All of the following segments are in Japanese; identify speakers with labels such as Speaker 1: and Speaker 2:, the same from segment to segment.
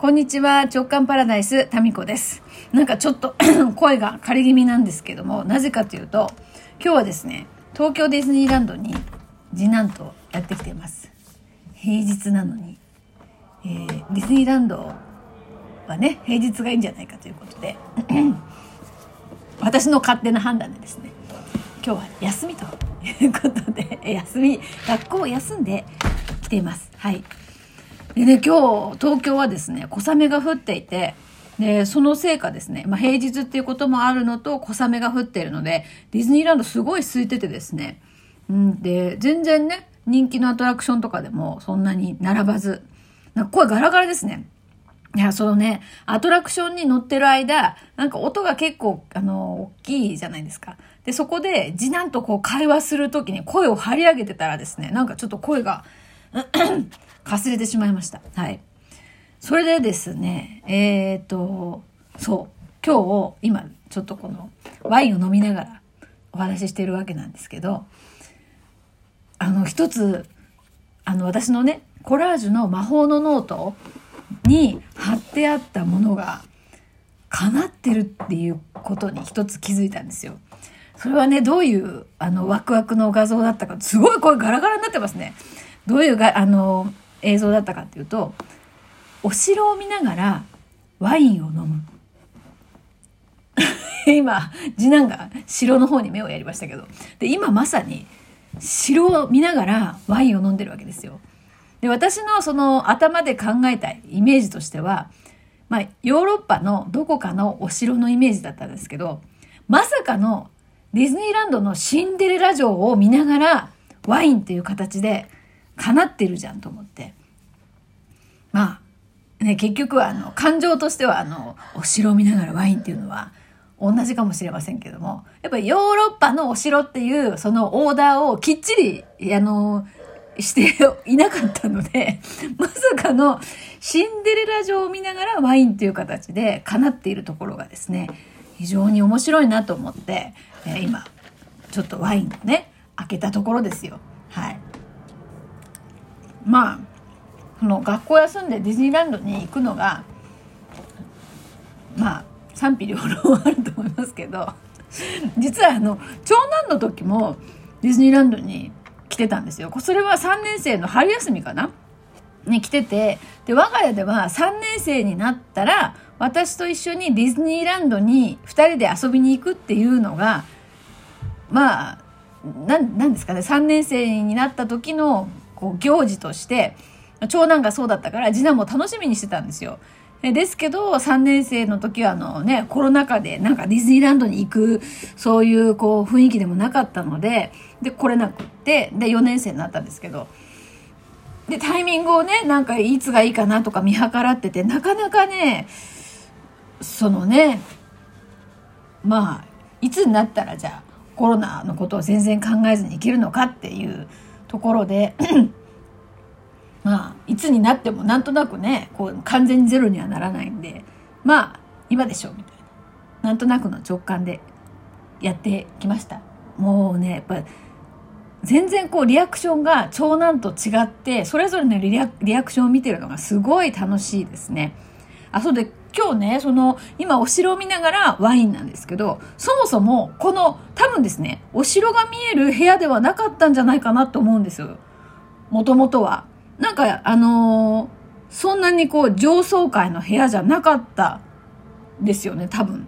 Speaker 1: こんにちは、直感パラダイス、タミコです。なんかちょっと 声が枯れ気味なんですけども、なぜかというと、今日はですね、東京ディズニーランドに次男とやってきています。平日なのに。えーディズニーランドはね、平日がいいんじゃないかということで、私の勝手な判断でですね、今日は休みということで、休み、学校を休んで来ています。はい。でね、今日、東京はですね、小雨が降っていて、で、そのせいかですね、まあ、平日っていうこともあるのと、小雨が降っているので、ディズニーランドすごい空いててですね、うん、で、全然ね、人気のアトラクションとかでもそんなに並ばず、なんか声ガラガラですね。いや、そのね、アトラクションに乗ってる間、なんか音が結構、あの、大きいじゃないですか。で、そこで、次男とこう会話するときに声を張り上げてたらですね、なんかちょっと声が、かすれてしまいました。はい。それでですね、えっ、と、そう、今日、今、ちょっとこの、ワインを飲みながらお話ししているわけなんですけど、あの、一つ、あの、私のね、コラージュの魔法のノートに貼ってあったものが、叶ってるっていうことに一つ気づいたんですよ。それはね、どういう、あの、ワクワクの画像だったか、すごいこれガラガラになってますね。どういうが、あの、映像だったかっていうと、お城を見ながらワインを飲む。今、次男が城の方に目をやりましたけど。で、今まさに城を見ながらワインを飲んでるわけですよ。で、私のその頭で考えたイメージとしては、まあ、ヨーロッパのどこかのお城のイメージだったんですけど、まさかのディズニーランドのシンデレラ城を見ながらワインっていう形で叶ってるじゃんと思って。まあ、ね、結局はあの、感情としてはあの、お城を見ながらワインっていうのは同じかもしれませんけども、やっぱりヨーロッパのお城っていうそのオーダーをきっちり、あの、していなかったので、まさかのシンデレラ城を見ながらワインっていう形で叶っているところがですね、非常に面白いなと思って、えー今、ちょっとワインをね、開けたところですよ。はい。まあ、その学校休んでディズニーランドに行くのが、まあ、賛否両論あると思いますけど、実はあの、長男の時もディズニーランドに来てたんですよ。それは3年生の春休みかな？に来てて、で、我が家では3年生になったら、私と一緒にディズニーランドに2人で遊びに行くっていうのが、まあ、なん、なんですかね、3年生になった時のこう行事として、長男がそうだったから次男も楽しみにしてたんですよ。ですけど、3年生の時はあのね、コロナ禍でなんかディズニーランドに行く、そういうこう雰囲気でもなかったので、で、来れなくって、で、4年生になったんですけど、で、タイミングをね、なんかいつがいいかなとか見計らってて、なかなかね、そのね、まあ、いつになったらじゃあコロナのことを全然考えずに生きるのかっていうところで、まあ、いつになってもなんとなくね、こう完全にゼロにはならないんで、まあ、今でしょみたいな。なんとなくの直感でやってきました。もうね、やっぱ全然こうリアクションが長男と違って、それぞれのリアクションを見てるのがすごい楽しいですね。あ、そうで、今日ね、その、今お城を見ながらワインなんですけど、そもそもこの、多分ですね、お城が見える部屋ではなかったんじゃないかなと思うんですよ。もともとは。なんか、あのーそんなにこう、上層階の部屋じゃなかったですよね、多分。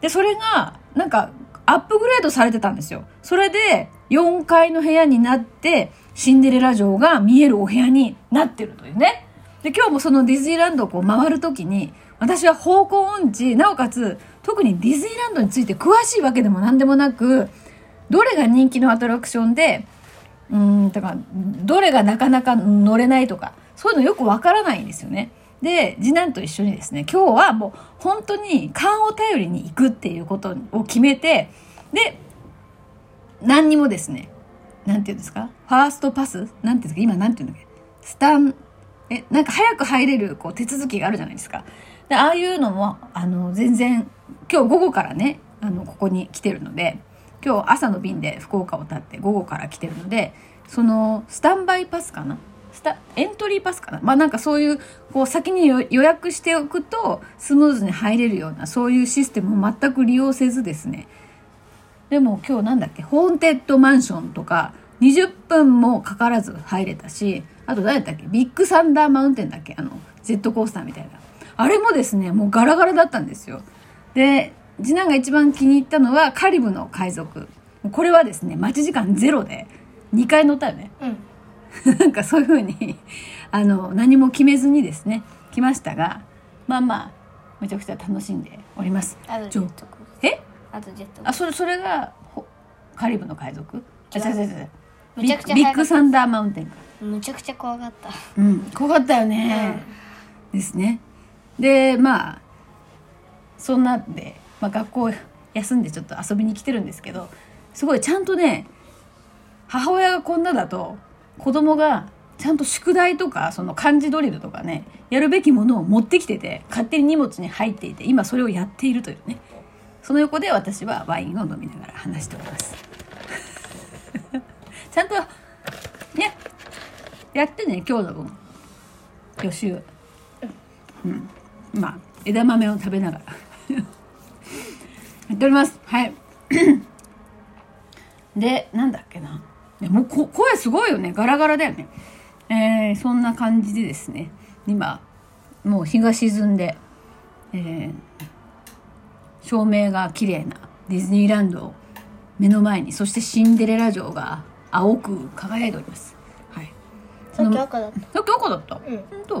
Speaker 1: で、それが、なんか、アップグレードされてたんですよ。それで、4階の部屋になって、シンデレラ城が見えるお部屋になってるというね。で、今日もそのディズニーランドをこう回るときに、私は方向音痴、なおかつ、特にディズニーランドについて詳しいわけでも何でもなく、どれが人気のアトラクションで、うん、だから、どれがなかなか乗れないとか、そういうのよくわからないんですよね。で、次男と一緒にですね、今日はもう本当に勘を頼りに行くっていうことを決めて、で、何にもですね、なんていうんですか？ファーストパス？なんていうんですか？今なんていうんだっけ？スタン、え、なんか早く入れるこう手続きがあるじゃないですか。で、ああいうのも、あの、全然、今日午後からね、あの、ここに来てるので、今日朝の便で福岡を立って午後から来てるので、その、スタンバイパスかな？スタエントリーパスかな？まあなんかそういうこう先に予約しておくとスムーズに入れるようなそういうシステムを全く利用せずですね。でも今日なんだっけ？ホーンテッドマンションとか20分もかからず入れたしあと誰だっけ？ビッグサンダーマウンテンだっけ？あのジェットコースターみたいな。あれもですねもうガラガラだったんですよ。で次男が一番気に入ったのはカリブの海賊。これはですね待ち時間ゼロで2回乗ったよね。
Speaker 2: うん。
Speaker 1: なんかそういうふうにあの何も決めずにですね来ましたがまあまあめちゃくちゃ楽しんでおります。
Speaker 2: あとジェットコース
Speaker 1: え？
Speaker 2: あとジェット
Speaker 1: あそれそれがほカリブの海賊？あ
Speaker 2: 違う
Speaker 1: 違う違う。ビッグサンダーマウンテンか。
Speaker 2: スむちゃくちゃ怖かった。
Speaker 1: うん怖かったよね、ですね。でまあそんなんで、まあ、学校休んでちょっと遊びに来てるんですけどすごいちゃんとね母親がこんなだと子供がちゃんと宿題とかその漢字ドリルとかねやるべきものを持ってきてて勝手に荷物に入っていて今それをやっているというね。その横で私はワインを飲みながら話しております。ちゃんとねやってね今日の分予習。うん。まあ枝豆を食べながら。やっております。はい。でなんだっけな。でもうこ声すごいよね。ガラガラだよね。えー、そんな感じでですね。今もう日が沈んで、えー照明が綺麗なディズニーランドを目の前にそしてシンデレラ城が青く輝いております。はい
Speaker 2: さっき赤だった。
Speaker 1: さっき赤だった。
Speaker 2: うん。
Speaker 1: 本当。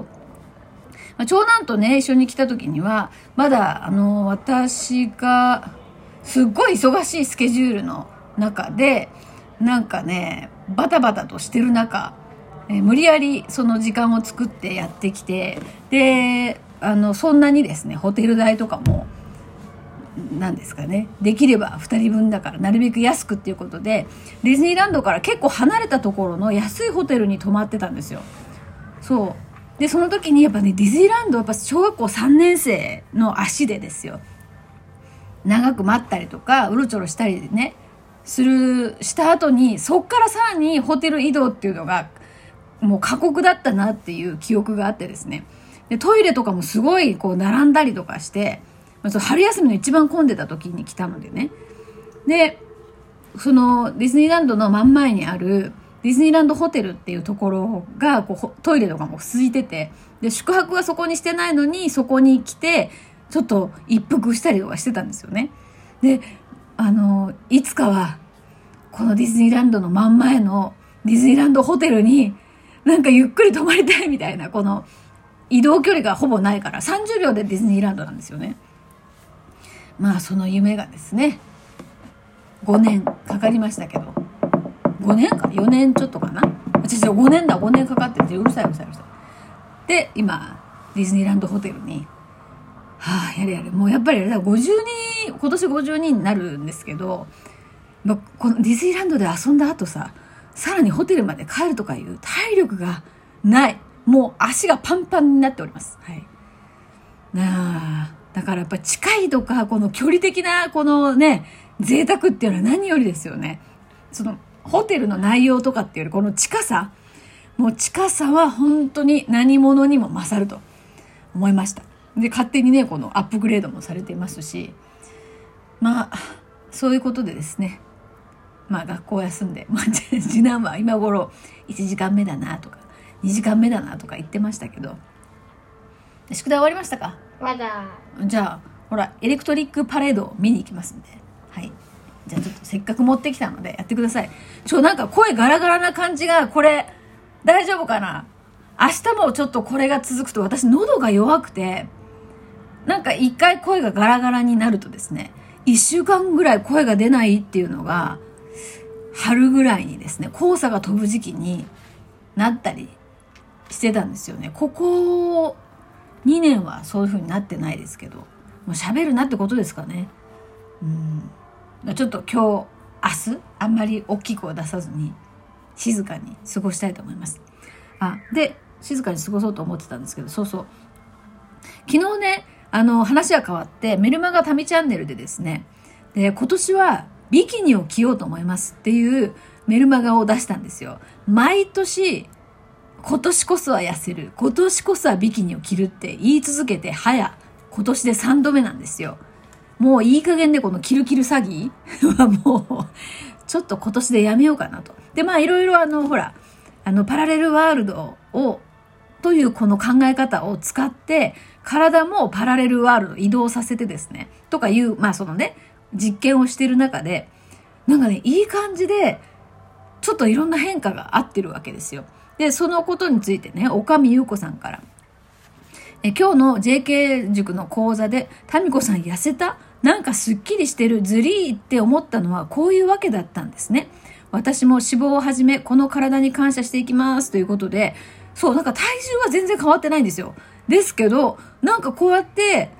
Speaker 1: まあ、長男とね一緒に来た時にはまだあの私がすっごい忙しいスケジュールの中でなんかねバタバタとしてる中、えー無理やりその時間を作ってやってきてであのそんなにですねホテル代とかもなんですかね。できれば2人分だからなるべく安くっていうことでディズニーランドから結構離れたところの安いホテルに泊まってたんですよ。そう。でその時にやっぱねディズニーランドやっぱ小学校3年生の足でですよ。長く待ったりとかうろちょろしたりねするした後にそっからさらにホテル移動っていうのがもう過酷だったなっていう記憶があってですね。でトイレとかもすごいこう並んだりとかしてその春休みの一番混んでた時に来たのでねでそのディズニーランドの真ん前にあるディズニーランドホテルっていうところがこうトイレとかも空いててで宿泊はそこにしてないのにそこに来てちょっと一服したりとかしてたんですよね。であのいつかはこのディズニーランドの真ん前のディズニーランドホテルになんかゆっくり泊まりたいみたいなこの移動距離がほぼないから30秒でディズニーランドなんですよね。まあその夢がですね5年かかりましたけど5年か？4年ちょっとかな？私5年だ。5年かかっててうるさいうるさいうるさい。で今ディズニーランドホテルにはあやれやれ。もうやっぱりあれだ50人今年50人になるんですけどこのディズニーランドで遊んだ後ささらにホテルまで帰るとかいう体力がない。もう足がパンパンになっております。はい。なあ。だからやっぱ近いとかこの距離的なこのね贅沢っていうのは何よりですよね。そのホテルの内容とかっていうよりこの近さ。もう近さは本当に何者にも勝ると思いました。で勝手にねこのアップグレードもされていますし。まあそういうことでですね。まあ学校休んで、まあ、次男は今頃1時間目だなとか2時間目だなとか言ってましたけど。宿題終わりましたか？
Speaker 2: まだ。
Speaker 1: じゃあほらエレクトリックパレードを見に行きますんで。はい。じゃあちょっとせっかく持ってきたのでやってください。ちょなんか声ガラガラな感じがこれ大丈夫かな？明日もちょっとこれが続くと私喉が弱くてなんか一回声がガラガラになるとですね一週間ぐらい声が出ないっていうのが春ぐらいにですね黄砂が飛ぶ時期になったりしてたんですよね。ここ2年はそういう風になってないですけどもう喋るなってことですかね。うん。ちょっと今日明日あんまり大きい声出さずに静かに過ごしたいと思います。あで静かに過ごそうと思ってたんですけどそうそう。昨日ねあの話は変わってメルマガ民チャンネルでですねで今年はビキニを着ようと思いますっていうメルマガを出したんですよ。毎年今年こそは痩せる。今年こそはビキニを着るって言い続けて、早、今年で3度目なんですよ。もういい加減でこのキルキル詐欺？は もう、ちょっと今年でやめようかなと。で、まあいろいろあの、ほら、あの、パラレルワールドを、というこの考え方を使って、体もパラレルワールド移動させてですね、とかいう、まあそのね、実験をしてる中で、なんかね、いい感じで、ちょっといろんな変化があってるわけですよ。で、そのことについてね、岡見優子さんから、え今日の JK 塾の講座で、タミコさん痩せた？なんかすっきりしてる？ズリーって思ったのはこういうわけだったんですね。私も脂肪をはじめ、この体に感謝していきますということで、そう、なんか体重は全然変わってないんですよ。ですけど、なんかこうやって、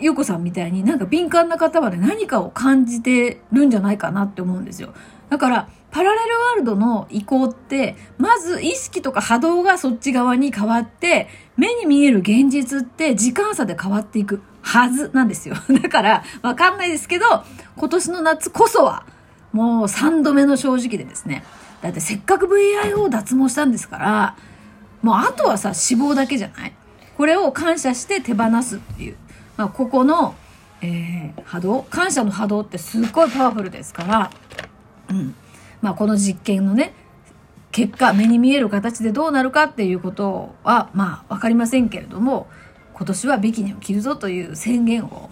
Speaker 1: ゆうこさんみたいになんか敏感な方はね、何かを感じてるんじゃないかなって思うんですよ。だから、パラレルワールドの移行って、まず意識とか波動がそっち側に変わって、目に見える現実って時間差で変わっていくはずなんですよ。だから、わかんないですけど、今年の夏こそは、もう3度目の正直でですね。だってせっかく VIO 脱毛したんですから、もうあとはさ、脂肪だけじゃない？これを感謝して手放すっていう。まあ、ここの、えー、波動感謝の波動ってすっごいパワフルですから、うん。まあ、この実験のね、結果、目に見える形でどうなるかっていうことは、まあ、わかりませんけれども、今年はビキニを着るぞという宣言を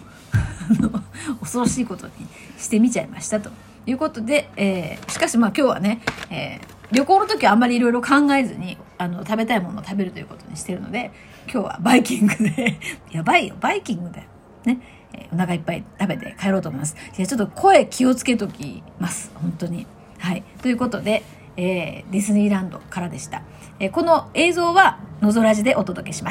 Speaker 1: 恐ろしいことにしてみちゃいましたということで、えー、しかしまあ今日はね、えー、旅行の時はあんまりいろいろ考えずに、あの、食べたいものを食べるということにしてるので、今日はバイキングで やばいよ、バイキングだよ。ね。えー、お腹いっぱい食べて帰ろうと思います。じゃ、ちょっと声気をつけときます。本当に。はい。ということで、えー、ディズニーランドからでした。えー、この映像は、のぞらじでお届けします。